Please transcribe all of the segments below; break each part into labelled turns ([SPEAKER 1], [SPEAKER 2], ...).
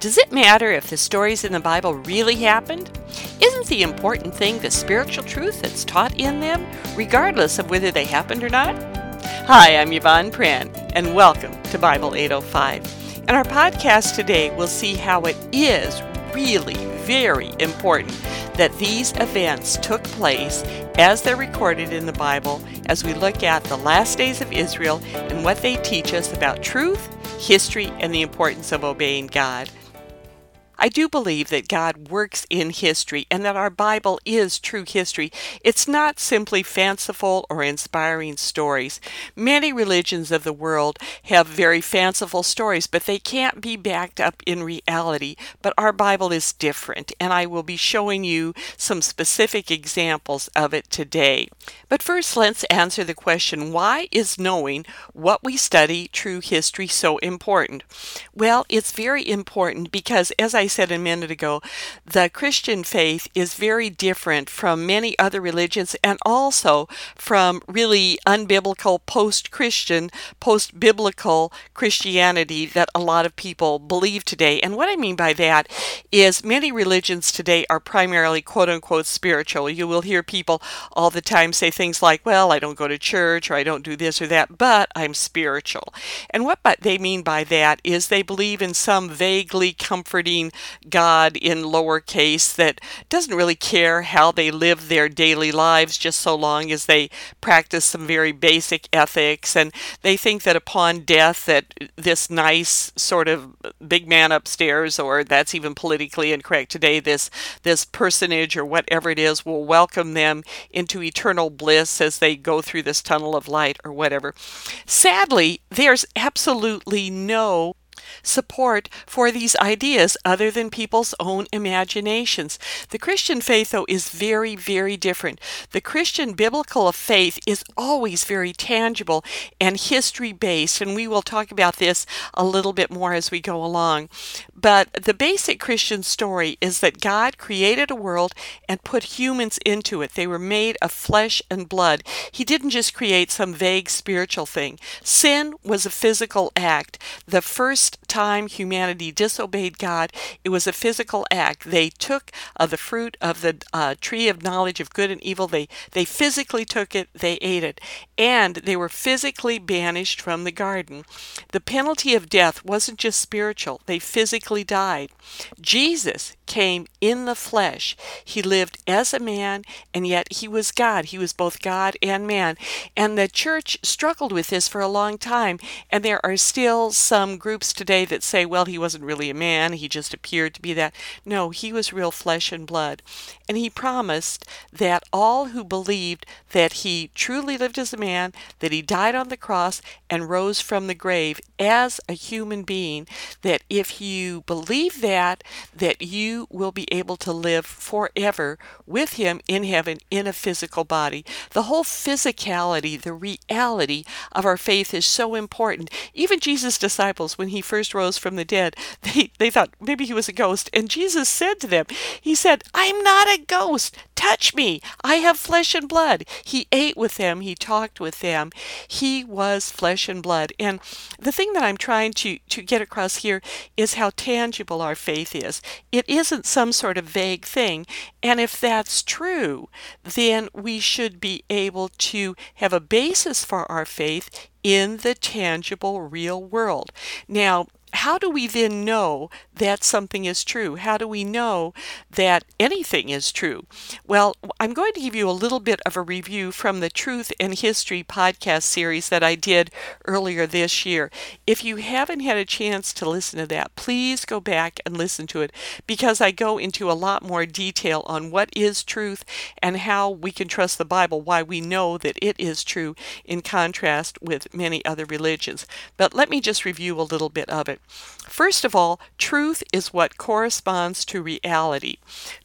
[SPEAKER 1] Does it matter if the stories in the Bible really happened? Isn't the important thing the spiritual truth that's taught in them, regardless of whether they happened or not? Hi, I'm Yvonne Pran, and welcome to Bible 805. In our podcast today, we'll see how it is really very important that these events took place as they're recorded in the Bible as we look at the last days of Israel and what they teach us about truth, history, and the importance of obeying God. I do believe that God works in history and that our Bible is true history. It's not simply fanciful or inspiring stories. Many religions of the world have very fanciful stories, but they can't be backed up in reality. But our Bible is different, and I will be showing you some specific examples of it today. But first, let's answer the question why is knowing what we study, true history, so important? Well, it's very important because, as I said a minute ago, the Christian faith is very different from many other religions and also from really unbiblical post Christian, post biblical Christianity that a lot of people believe today. And what I mean by that is many religions today are primarily quote unquote spiritual. You will hear people all the time say things like, well, I don't go to church or I don't do this or that, but I'm spiritual. And what they mean by that is they believe in some vaguely comforting God in lowercase that doesn't really care how they live their daily lives just so long as they practice some very basic ethics and they think that upon death that this nice sort of big man upstairs or that's even politically incorrect today this this personage or whatever it is will welcome them into eternal bliss as they go through this tunnel of light or whatever. Sadly, there's absolutely no support for these ideas other than people's own imaginations. The Christian faith, though, is very, very different. The Christian biblical faith is always very tangible and history based, and we will talk about this a little bit more as we go along. But the basic Christian story is that God created a world and put humans into it. They were made of flesh and blood. He didn't just create some vague spiritual thing. Sin was a physical act. The first time humanity disobeyed God, it was a physical act. They took uh, the fruit of the uh, tree of knowledge of good and evil. They, they physically took it, they ate it, and they were physically banished from the garden. The penalty of death wasn't just spiritual, they physically died. Jesus came in the flesh. He lived as a man, and yet he was God. He was both God and man. And the church struggled with this for a long time. And there are still some groups today that say, well, he wasn't really a man, he just appeared to be that. No, he was real flesh and blood. And he promised that all who believed that he truly lived as a man, that he died on the cross and rose from the grave as a human being, that if you believe that, that you will be able to live forever with Him in heaven in a physical body. The whole physicality, the reality of our faith is so important. Even Jesus' disciples, when He first rose from the dead, they, they thought maybe He was a ghost. And Jesus said to them, He said, I'm not a ghost. Touch me. I have flesh and blood. He ate with them. He talked with them. He was flesh and blood. And the thing that I'm trying to, to get across here is how tangible our faith is. It isn't some sort of vague thing. And if that's true, then we should be able to have a basis for our faith in the tangible real world. Now, how do we then know that something is true? How do we know that anything is true? Well, I'm going to give you a little bit of a review from the Truth and History podcast series that I did earlier this year. If you haven't had a chance to listen to that, please go back and listen to it because I go into a lot more detail on what is truth and how we can trust the Bible, why we know that it is true in contrast with many other religions. But let me just review a little bit of it. First of all, truth is what corresponds to reality.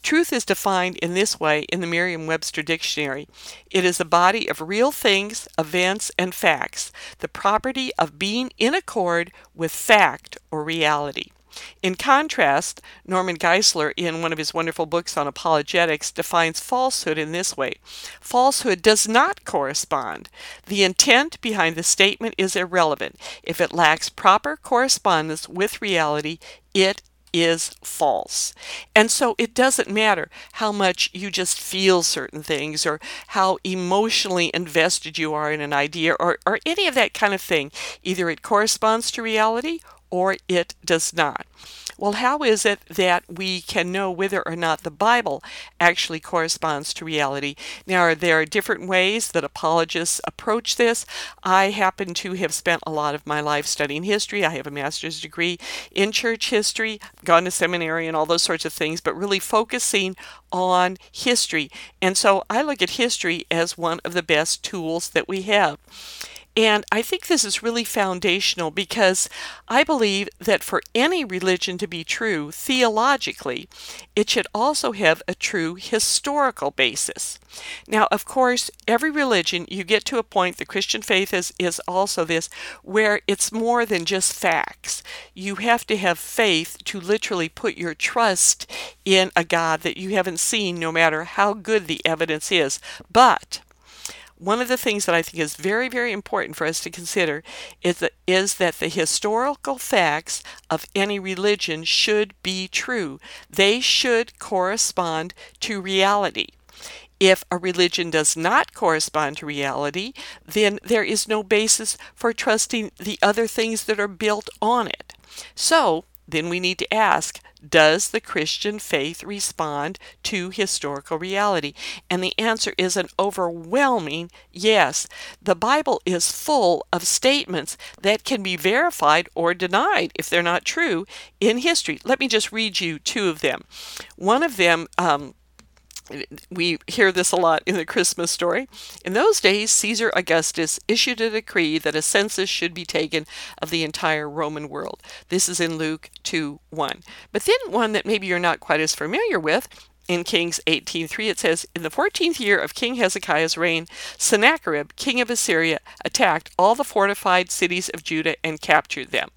[SPEAKER 1] Truth is defined in this way in the Merriam Webster Dictionary it is a body of real things, events, and facts, the property of being in accord with fact or reality. In contrast, Norman Geisler, in one of his wonderful books on apologetics, defines falsehood in this way Falsehood does not correspond. The intent behind the statement is irrelevant. If it lacks proper correspondence with reality, it is false. And so it doesn't matter how much you just feel certain things or how emotionally invested you are in an idea or, or any of that kind of thing. Either it corresponds to reality or it does not. Well, how is it that we can know whether or not the Bible actually corresponds to reality? Now, there are different ways that apologists approach this. I happen to have spent a lot of my life studying history. I have a master's degree in church history, gone to seminary, and all those sorts of things, but really focusing on history. And so I look at history as one of the best tools that we have. And I think this is really foundational because I believe that for any religion to be true theologically, it should also have a true historical basis. Now, of course, every religion, you get to a point, the Christian faith is, is also this, where it's more than just facts. You have to have faith to literally put your trust in a God that you haven't seen, no matter how good the evidence is. But one of the things that I think is very, very important for us to consider is that, is that the historical facts of any religion should be true. They should correspond to reality. If a religion does not correspond to reality, then there is no basis for trusting the other things that are built on it. So, then we need to ask does the Christian faith respond to historical reality? And the answer is an overwhelming yes. The Bible is full of statements that can be verified or denied if they're not true in history. Let me just read you two of them. One of them, um, we hear this a lot in the Christmas story. In those days, Caesar Augustus issued a decree that a census should be taken of the entire Roman world. This is in Luke 2 1. But then one that maybe you're not quite as familiar with. In Kings 18:3 it says, "In the 14th year of King Hezekiah's reign, Sennacherib, king of Assyria, attacked all the fortified cities of Judah and captured them."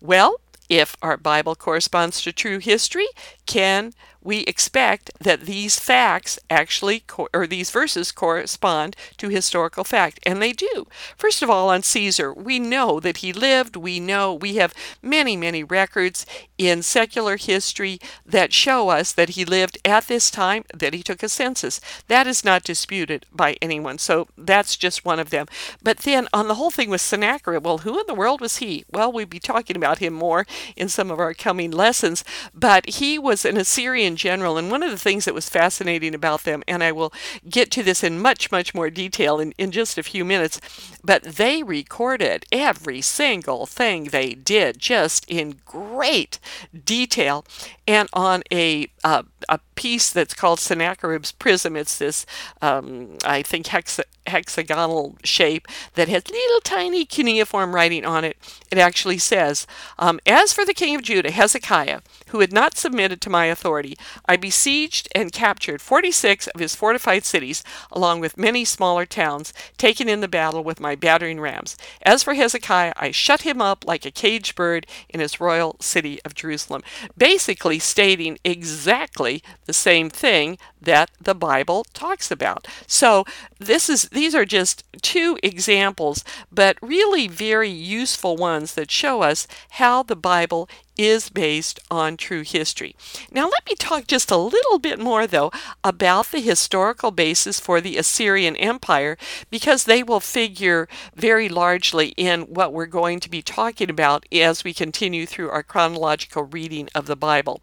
[SPEAKER 1] Well, if our Bible corresponds to true history, can we expect that these facts actually, or these verses correspond to historical fact, and they do. First of all, on Caesar, we know that he lived. We know we have many, many records in secular history that show us that he lived at this time, that he took a census. That is not disputed by anyone, so that's just one of them. But then on the whole thing with Sennacherib, well, who in the world was he? Well, we'd be talking about him more in some of our coming lessons, but he was an Assyrian general. And one of the things that was fascinating about them, and I will get to this in much, much more detail in, in just a few minutes, but they recorded every single thing they did just in great detail. And on a, uh, a piece that's called Sennacherib's Prism, it's this, um, I think, hexa- hexagonal shape that has little tiny cuneiform writing on it. It actually says, um, As for the king of Judah, Hezekiah, who had not submitted to my authority, I besieged and captured 46 of his fortified cities, along with many smaller towns, taken in the battle with my battering rams. As for Hezekiah, I shut him up like a caged bird in his royal city of Jerusalem. Basically, stating exactly the same thing that the Bible talks about. So, this is these are just two examples, but really very useful ones that show us how the Bible is based on true history. Now, let me talk just a little bit more, though, about the historical basis for the Assyrian Empire, because they will figure very largely in what we're going to be talking about as we continue through our chronological reading of the Bible.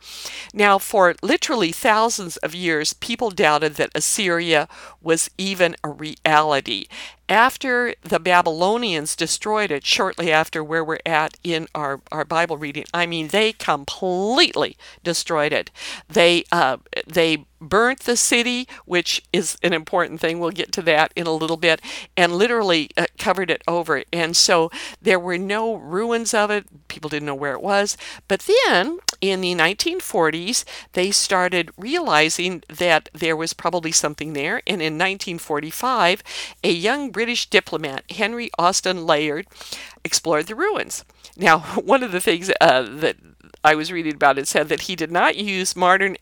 [SPEAKER 1] Now, for literally thousands of years, people doubted that Assyria was even a reality after the Babylonians destroyed it shortly after where we're at in our, our Bible reading, I mean, they completely destroyed it. They, uh, they burnt the city, which is an important thing. We'll get to that in a little bit, and literally uh, covered it over. And so there were no ruins of it. People didn't know where it was. But then in the 1940s, they started realizing that there was probably something there. And in 1945, a young British diplomat, Henry Austin Layard, explored the ruins. Now, one of the things uh, that I was reading about it said that he did not use modern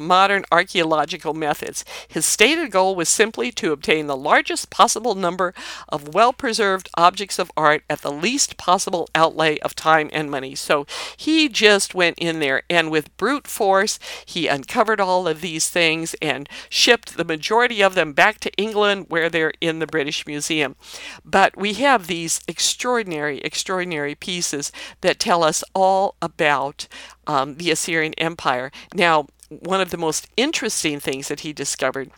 [SPEAKER 1] modern archaeological methods. His stated goal was simply to obtain the largest possible number of well preserved objects of art at the least possible outlay of time and money. So he just went in there and with brute force, he uncovered all of these things and shipped the majority of them back to England where they're in the British Museum. But we have these extraordinary, extraordinary pieces that tell us all about um, the Assyrian Empire. Now, one of the most interesting things that he discovered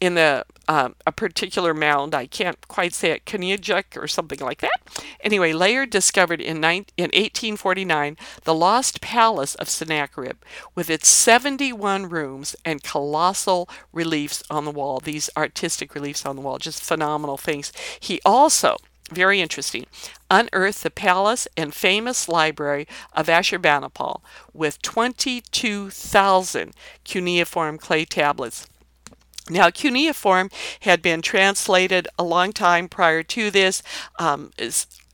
[SPEAKER 1] in the um, a particular mound. I can't quite say it, Kanijuk or something like that. Anyway, Layard discovered in, in 1849 the lost palace of Sennacherib with its 71 rooms and colossal reliefs on the wall. These artistic reliefs on the wall, just phenomenal things. He also very interesting, unearthed the palace and famous library of Ashurbanipal with 22,000 cuneiform clay tablets. Now, cuneiform had been translated a long time prior to this. Um,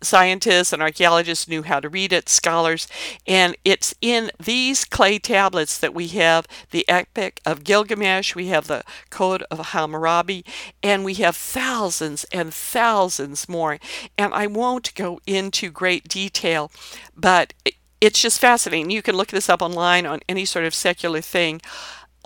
[SPEAKER 1] scientists and archaeologists knew how to read it, scholars, and it's in these clay tablets that we have the Epic of Gilgamesh, we have the Code of Hammurabi, and we have thousands and thousands more. And I won't go into great detail, but it's just fascinating. You can look this up online on any sort of secular thing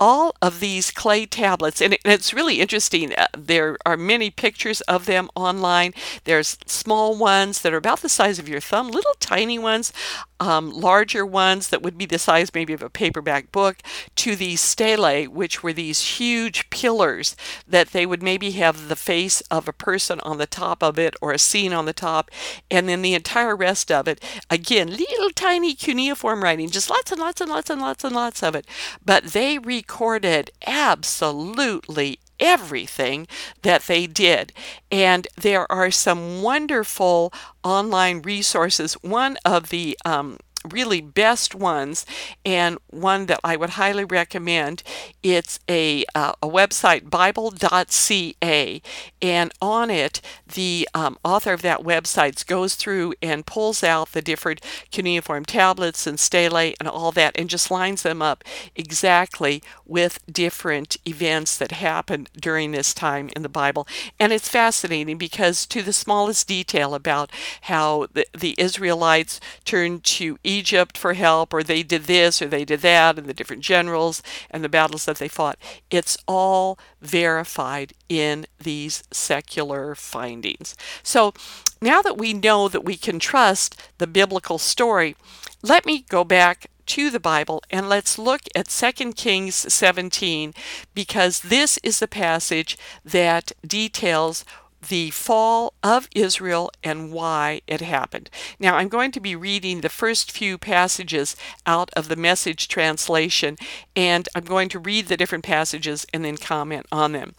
[SPEAKER 1] all of these clay tablets, and it's really interesting. Uh, there are many pictures of them online. There's small ones that are about the size of your thumb, little tiny ones um, larger ones that would be the size maybe of a paperback book, to these stelae, which were these huge pillars that they would maybe have the face of a person on the top of it or a scene on the top, and then the entire rest of it, again, little tiny cuneiform writing, just lots and lots and lots and lots and lots of it. But they recorded absolutely everything that they did. And there are some wonderful online resources. One of the um, really best ones and one that I would highly recommend. It's a, uh, a website, Bible.ca, and on it, the um, author of that website goes through and pulls out the different cuneiform tablets and stelae and all that and just lines them up exactly with different events that happened during this time in the Bible. And it's fascinating because, to the smallest detail about how the, the Israelites turned to Egypt for help, or they did this or they did that, and the different generals and the battles that they fought. It's all verified in these secular findings. So now that we know that we can trust the biblical story, let me go back to the Bible and let's look at 2 Kings 17 because this is the passage that details the fall of Israel and why it happened. Now, I'm going to be reading the first few passages out of the message translation, and I'm going to read the different passages and then comment on them.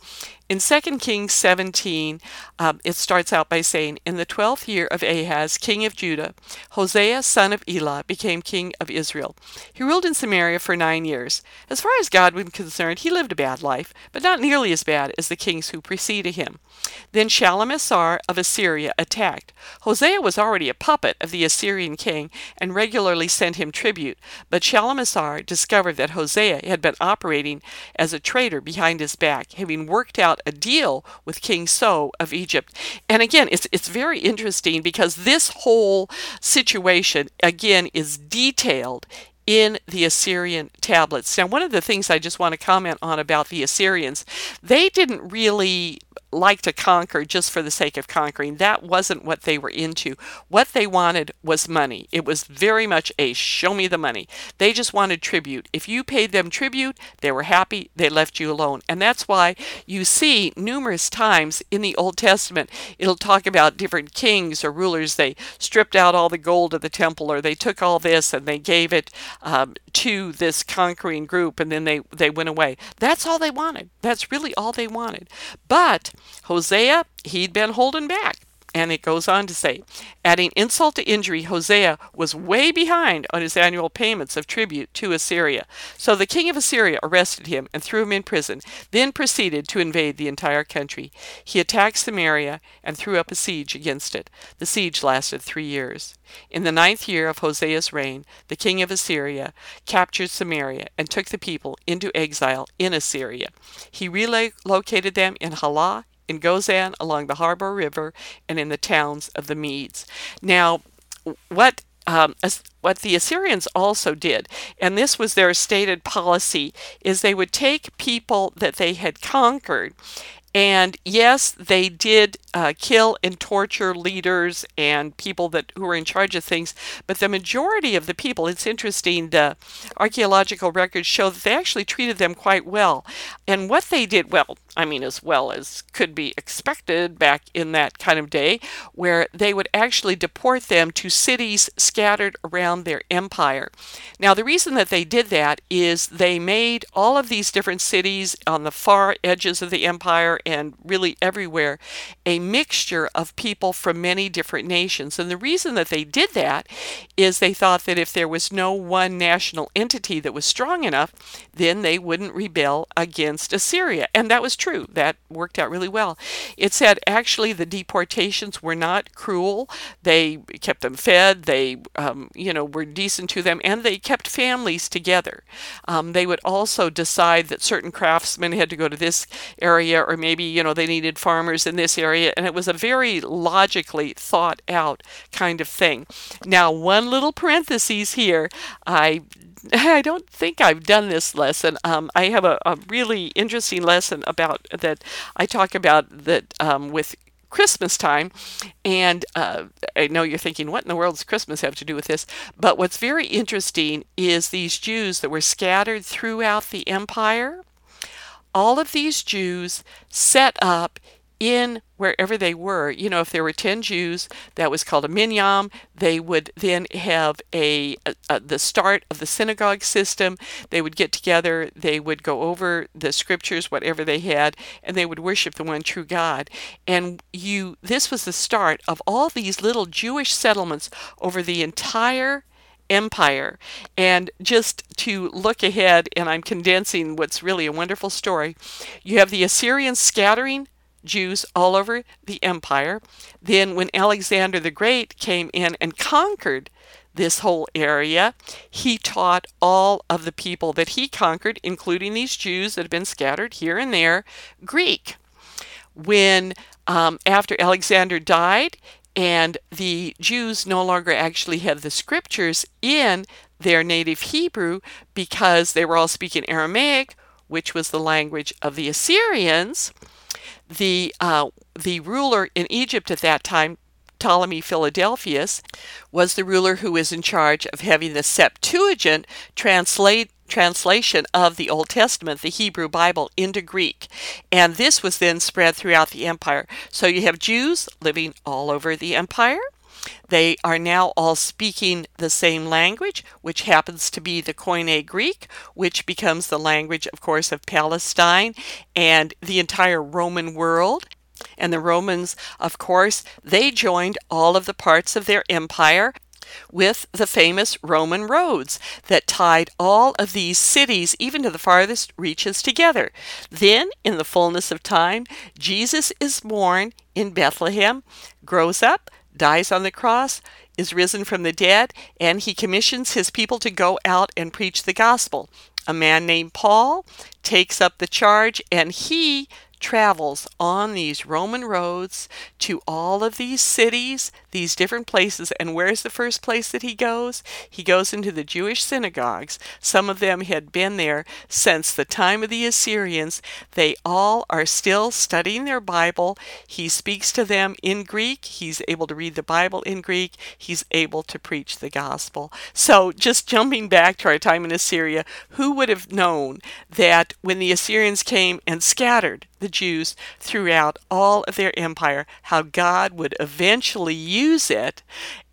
[SPEAKER 1] In 2 Kings 17, um, it starts out by saying, In the twelfth year of Ahaz, king of Judah, Hosea, son of Elah, became king of Israel. He ruled in Samaria for nine years. As far as God was concerned, he lived a bad life, but not nearly as bad as the kings who preceded him. Then Shalmaneser of Assyria attacked. Hosea was already a puppet of the Assyrian king and regularly sent him tribute, but Shalmaneser discovered that Hosea had been operating as a traitor behind his back, having worked out a deal with King So of Egypt. And again, it's, it's very interesting because this whole situation, again, is detailed in the Assyrian tablets. Now, one of the things I just want to comment on about the Assyrians, they didn't really like to conquer just for the sake of conquering. That wasn't what they were into. What they wanted was money. It was very much a show me the money. They just wanted tribute. If you paid them tribute, they were happy, they left you alone. And that's why you see numerous times in the Old Testament, it'll talk about different kings or rulers. They stripped out all the gold of the temple, or they took all this and they gave it um, to this conquering group, and then they, they went away. That's all they wanted. That's really all they wanted. But Hosea, he'd been holding back. And it goes on to say, adding insult to injury, Hosea was way behind on his annual payments of tribute to Assyria. So the king of Assyria arrested him and threw him in prison, then proceeded to invade the entire country. He attacked Samaria and threw up a siege against it. The siege lasted three years. In the ninth year of Hosea's reign, the king of Assyria captured Samaria and took the people into exile in Assyria. He relocated them in Halah in Gozan along the Habor River and in the towns of the Medes. Now, what um, what the Assyrians also did, and this was their stated policy, is they would take people that they had conquered and yes, they did uh, kill and torture leaders and people that who were in charge of things, but the majority of the people, it's interesting, the archaeological records show that they actually treated them quite well. And what they did, well, I mean, as well as could be expected back in that kind of day, where they would actually deport them to cities scattered around their empire. Now, the reason that they did that is they made all of these different cities on the far edges of the empire and really everywhere a mixture of people from many different nations. And the reason that they did that is they thought that if there was no one national entity that was strong enough, then they wouldn't rebel against Assyria. And that was true. That worked out really well. It said actually the deportations were not cruel. They kept them fed. They, um, you know, were decent to them, and they kept families together. Um, they would also decide that certain craftsmen had to go to this area, or maybe you know they needed farmers in this area, and it was a very logically thought out kind of thing. Now, one little parenthesis here. I I don't think I've done this lesson. Um, I have a, a, really interesting lesson about that I talk about that um, with Christmas time. And uh, I know you're thinking, what in the world does Christmas have to do with this? But what's very interesting is these Jews that were scattered throughout the empire. All of these Jews set up in wherever they were. You know, if there were 10 Jews, that was called a minyan. They would then have a, a, a, the start of the synagogue system. They would get together, they would go over the scriptures, whatever they had, and they would worship the one true God. And you this was the start of all these little Jewish settlements over the entire empire. And just to look ahead, and I'm condensing what's really a wonderful story, you have the Assyrians scattering Jews all over the empire. Then, when Alexander the Great came in and conquered this whole area, he taught all of the people that he conquered, including these Jews that had been scattered here and there, Greek. When um, after Alexander died, and the Jews no longer actually had the scriptures in their native Hebrew because they were all speaking Aramaic, which was the language of the Assyrians. The uh, the ruler in Egypt at that time, Ptolemy Philadelphus, was the ruler who was in charge of having the Septuagint translate translation of the Old Testament, the Hebrew Bible, into Greek. And this was then spread throughout the empire. So you have Jews living all over the empire. They are now all speaking the same language, which happens to be the Koine Greek, which becomes the language, of course, of Palestine and the entire Roman world. And the Romans, of course, they joined all of the parts of their empire with the famous Roman roads that tied all of these cities, even to the farthest reaches, together. Then, in the fullness of time, Jesus is born in Bethlehem, grows up, dies on the cross, is risen from the dead, and he commissions his people to go out and preach the gospel. A man named Paul takes up the charge, and he travels on these Roman roads to all of these cities, these different places. And where's the first place that he goes? He goes into the Jewish synagogues. Some of them had been there since the time of the Assyrians. They all are still studying their Bible. He speaks to them in Greek. He's able to read the Bible in Greek. He's able to preach the gospel. So, just jumping back to our time in Assyria, who would have known that when the Assyrians came and scattered the Jews throughout all of their empire, how God would eventually use it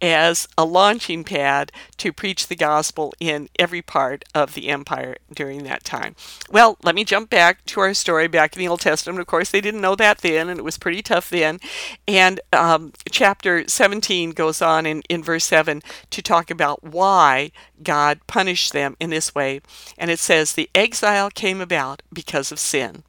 [SPEAKER 1] as a launching pad to preach the gospel in every part of the empire during that time. Well, let me jump back to our story back in the Old Testament. Of course, they didn't know that then, and it was pretty tough then. And um, chapter 17 goes on in, in verse 7 to talk about why God punished them in this way. And it says, The exile came about because of sin.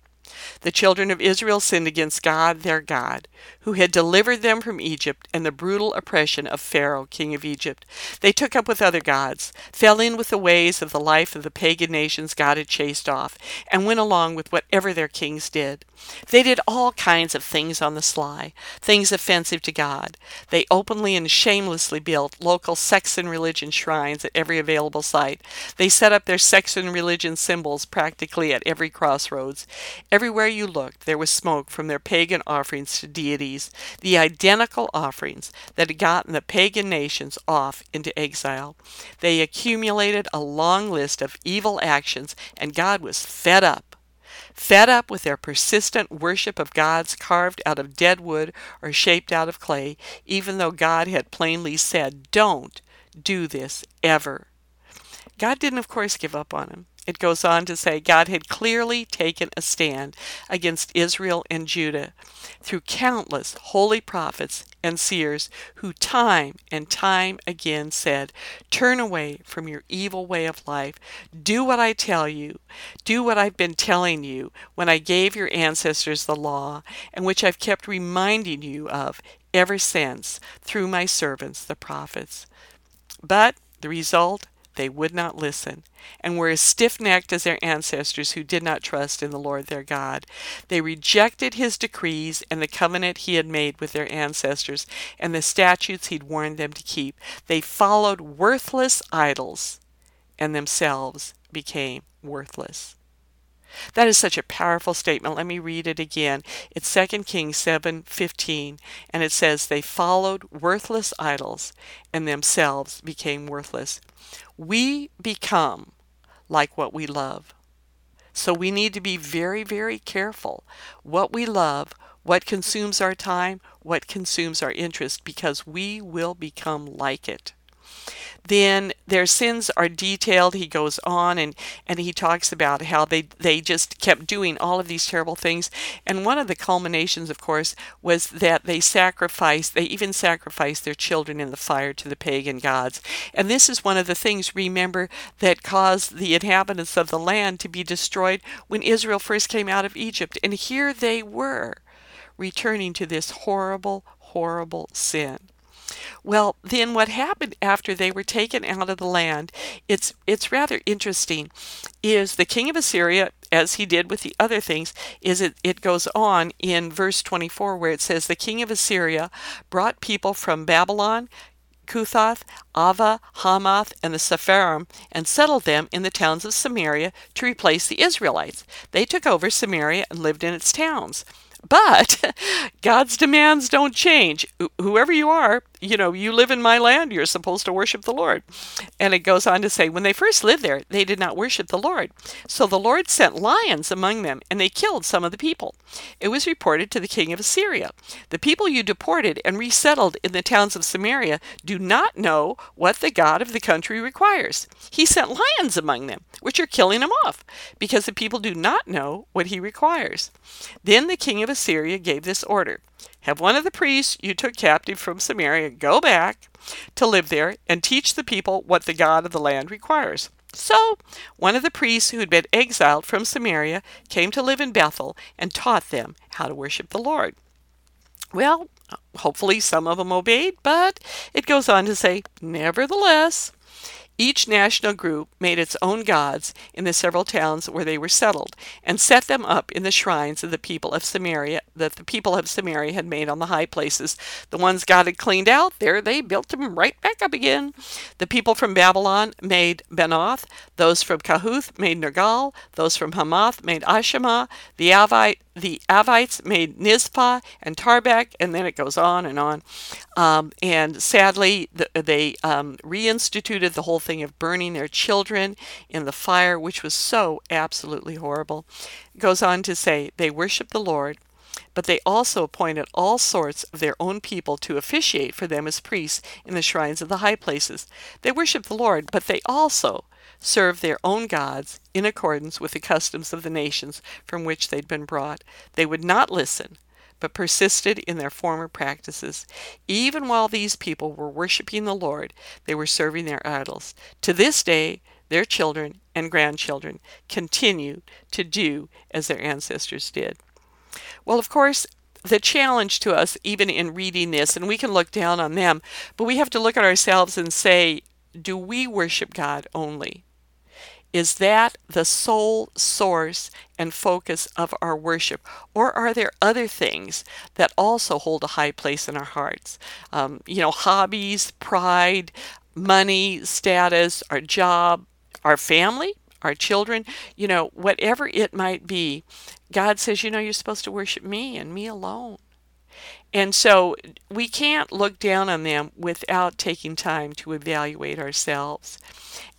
[SPEAKER 1] The children of Israel sinned against God, their God, who had delivered them from Egypt and the brutal oppression of Pharaoh, king of Egypt. They took up with other gods, fell in with the ways of the life of the pagan nations God had chased off, and went along with whatever their kings did. They did all kinds of things on the sly, things offensive to God. They openly and shamelessly built local sex and religion shrines at every available site. They set up their sex and religion symbols practically at every crossroads. Everywhere you looked, there was smoke from their pagan offerings to deities, the identical offerings that had gotten the pagan nations off into exile. They accumulated a long list of evil actions, and God was fed up. Fed up with their persistent worship of gods carved out of dead wood or shaped out of clay, even though God had plainly said, Don't do this ever. God didn't, of course, give up on him. It goes on to say God had clearly taken a stand against Israel and Judah through countless holy prophets and seers who time and time again said, Turn away from your evil way of life. Do what I tell you. Do what I've been telling you when I gave your ancestors the law, and which I've kept reminding you of ever since through my servants, the prophets. But the result they would not listen, and were as stiff necked as their ancestors who did not trust in the Lord their God. They rejected his decrees and the covenant he had made with their ancestors and the statutes he'd warned them to keep. They followed worthless idols and themselves became worthless. That is such a powerful statement. Let me read it again. It's 2 Kings 7:15 and it says they followed worthless idols and themselves became worthless. We become like what we love. So we need to be very very careful what we love, what consumes our time, what consumes our interest because we will become like it then their sins are detailed. He goes on and, and he talks about how they, they just kept doing all of these terrible things. And one of the culminations, of course, was that they sacrificed, they even sacrificed their children in the fire to the pagan gods. And this is one of the things, remember, that caused the inhabitants of the land to be destroyed when Israel first came out of Egypt. And here they were, returning to this horrible, horrible sin. Well, then what happened after they were taken out of the land, it's it's rather interesting, is the king of Assyria, as he did with the other things, is it, it goes on in verse 24 where it says, The king of Assyria brought people from Babylon, Cuthah, Ava, Hamath, and the Sepharvaim, and settled them in the towns of Samaria to replace the Israelites. They took over Samaria and lived in its towns. But God's demands don't change. Whoever you are, you know, you live in my land, you're supposed to worship the Lord. And it goes on to say, when they first lived there, they did not worship the Lord. So the Lord sent lions among them, and they killed some of the people. It was reported to the king of Assyria The people you deported and resettled in the towns of Samaria do not know what the God of the country requires. He sent lions among them, which are killing them off, because the people do not know what he requires. Then the king of Assyria gave this order have one of the priests you took captive from Samaria go back to live there and teach the people what the God of the land requires. So, one of the priests who had been exiled from Samaria came to live in Bethel and taught them how to worship the Lord. Well, hopefully some of them obeyed, but it goes on to say, nevertheless, each national group made its own gods in the several towns where they were settled, and set them up in the shrines of the people of Samaria that the people of Samaria had made on the high places. The ones God had cleaned out, there they built them right back up again. The people from Babylon made Benoth, those from Kahuth made Nergal, those from Hamath made Ashima, the Avite the Avites made Mizpah and Tarbek, and then it goes on and on. Um, and sadly, the, they um, reinstituted the whole thing of burning their children in the fire, which was so absolutely horrible. It goes on to say they worshiped the Lord, but they also appointed all sorts of their own people to officiate for them as priests in the shrines of the high places. They worshiped the Lord, but they also served their own gods in accordance with the customs of the nations from which they'd been brought. They would not listen, but persisted in their former practices. Even while these people were worshiping the Lord, they were serving their idols. To this day, their children and grandchildren continue to do as their ancestors did. Well, of course, the challenge to us, even in reading this, and we can look down on them, but we have to look at ourselves and say, do we worship God only? Is that the sole source and focus of our worship? Or are there other things that also hold a high place in our hearts? Um, you know, hobbies, pride, money, status, our job, our family, our children, you know, whatever it might be, God says, you know, you're supposed to worship me and me alone. And so we can't look down on them without taking time to evaluate ourselves.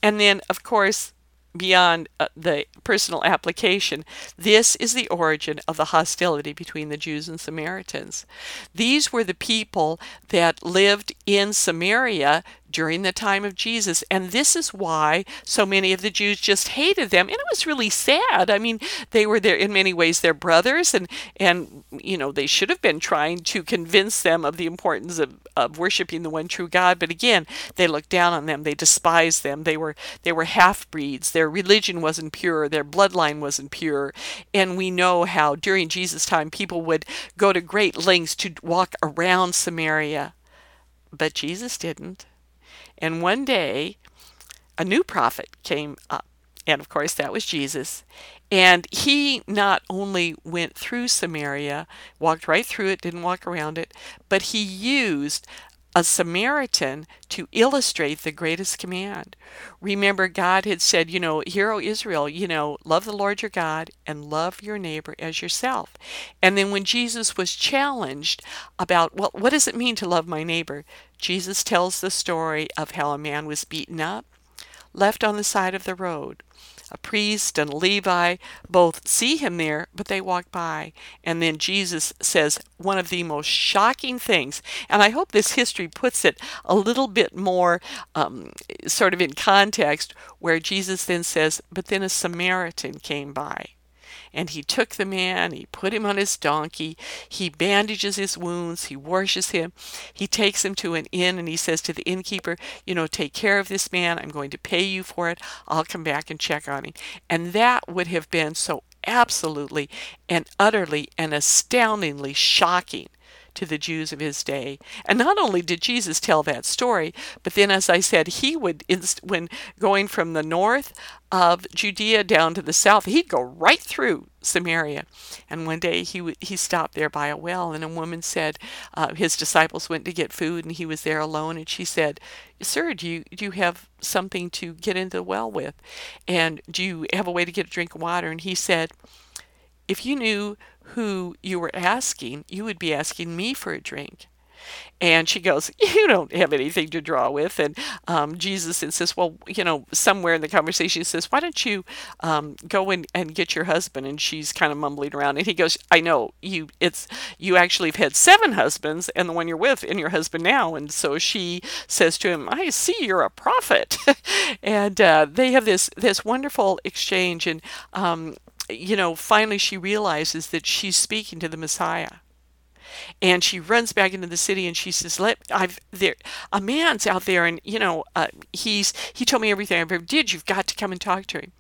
[SPEAKER 1] And then, of course, beyond uh, the personal application, this is the origin of the hostility between the Jews and Samaritans. These were the people that lived in Samaria during the time of Jesus. And this is why so many of the Jews just hated them. And it was really sad. I mean, they were there in many ways their brothers and and you know, they should have been trying to convince them of the importance of, of worshiping the one true God. But again, they looked down on them. They despised them. They were they were half breeds. Their religion wasn't pure, their bloodline wasn't pure. And we know how during Jesus' time people would go to great lengths to walk around Samaria. But Jesus didn't. And one day, a new prophet came up. And of course, that was Jesus. And he not only went through Samaria, walked right through it, didn't walk around it, but he used a Samaritan to illustrate the greatest command. Remember, God had said, you know, Hear, O Israel, you know, love the Lord your God and love your neighbor as yourself. And then when Jesus was challenged about, well, what does it mean to love my neighbor? Jesus tells the story of how a man was beaten up, left on the side of the road a priest and a Levi both see him there, but they walk by. And then Jesus says one of the most shocking things, and I hope this history puts it a little bit more um, sort of in context, where Jesus then says, But then a Samaritan came by. And he took the man, he put him on his donkey, he bandages his wounds, he washes him, he takes him to an inn, and he says to the innkeeper, You know, take care of this man, I'm going to pay you for it, I'll come back and check on him. And that would have been so absolutely and utterly and astoundingly shocking to the Jews of his day. And not only did Jesus tell that story, but then, as I said, he would, when going from the north of Judea down to the south, he'd go right through Samaria. And one day he he stopped there by a well, and a woman said, uh, his disciples went to get food, and he was there alone. And she said, "Sir, do you do you have something to get into the well with? And do you have a way to get a drink of water?" And he said, "If you knew who you were asking, you would be asking me for a drink. And she goes, You don't have anything to draw with. And um, Jesus insists, Well, you know, somewhere in the conversation, he says, Why don't you um, go in and get your husband? And she's kind of mumbling around. And he goes, I know you, it's, you actually have had seven husbands, and the one you're with, and your husband now. And so she says to him, I see you're a prophet. and uh, they have this, this wonderful exchange. And um, you know, finally she realizes that she's speaking to the Messiah. And she runs back into the city and she says, "Let I've there a man's out there and you know uh, he's he told me everything I've ever did. You've got to come and talk to him."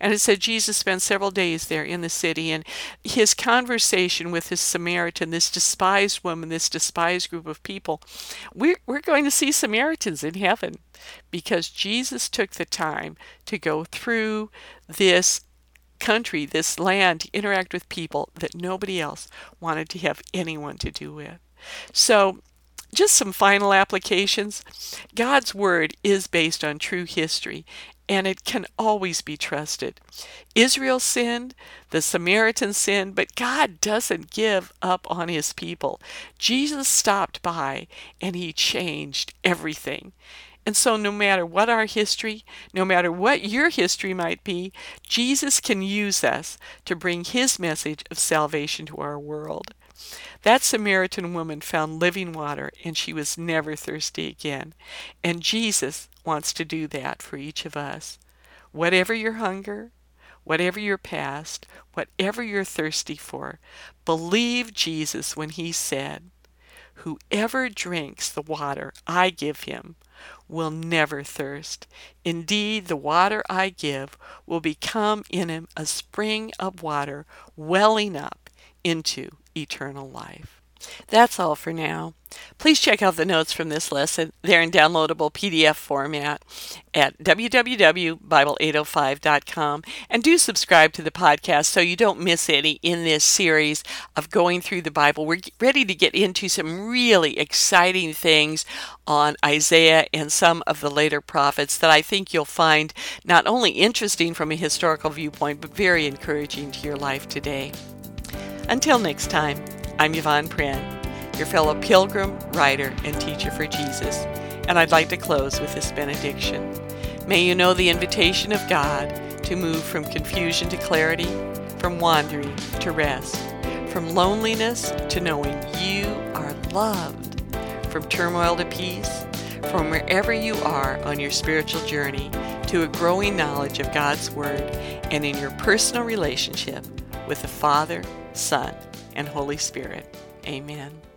[SPEAKER 1] And it said Jesus spent several days there in the city and his conversation with this Samaritan, this despised woman, this despised group of people. We're we're going to see Samaritans in heaven because Jesus took the time to go through this country, this land, to interact with people that nobody else wanted to have anyone to do with. So, just some final applications. God's Word is based on true history, and it can always be trusted. Israel sinned, the Samaritan sinned, but God doesn't give up on his people. Jesus stopped by and he changed everything. And so, no matter what our history, no matter what your history might be, Jesus can use us to bring his message of salvation to our world. That Samaritan woman found living water and she was never thirsty again. And Jesus wants to do that for each of us. Whatever your hunger, whatever your past, whatever you're thirsty for, believe Jesus when he said, Whoever drinks the water I give him will never thirst. Indeed, the water I give will become in him a spring of water welling up into eternal life. That's all for now. Please check out the notes from this lesson. They're in downloadable PDF format at www.bible805.com. And do subscribe to the podcast so you don't miss any in this series of going through the Bible. We're ready to get into some really exciting things on Isaiah and some of the later prophets that I think you'll find not only interesting from a historical viewpoint, but very encouraging to your life today. Until next time, I'm Yvonne Prehn, your fellow pilgrim, writer, and teacher for Jesus, and I'd like to close with this benediction. May you know the invitation of God to move from confusion to clarity, from wandering to rest, from loneliness to knowing you are loved, from turmoil to peace, from wherever you are on your spiritual journey to a growing knowledge of God's Word and in your personal relationship with the Father, Son, and Holy Spirit. Amen.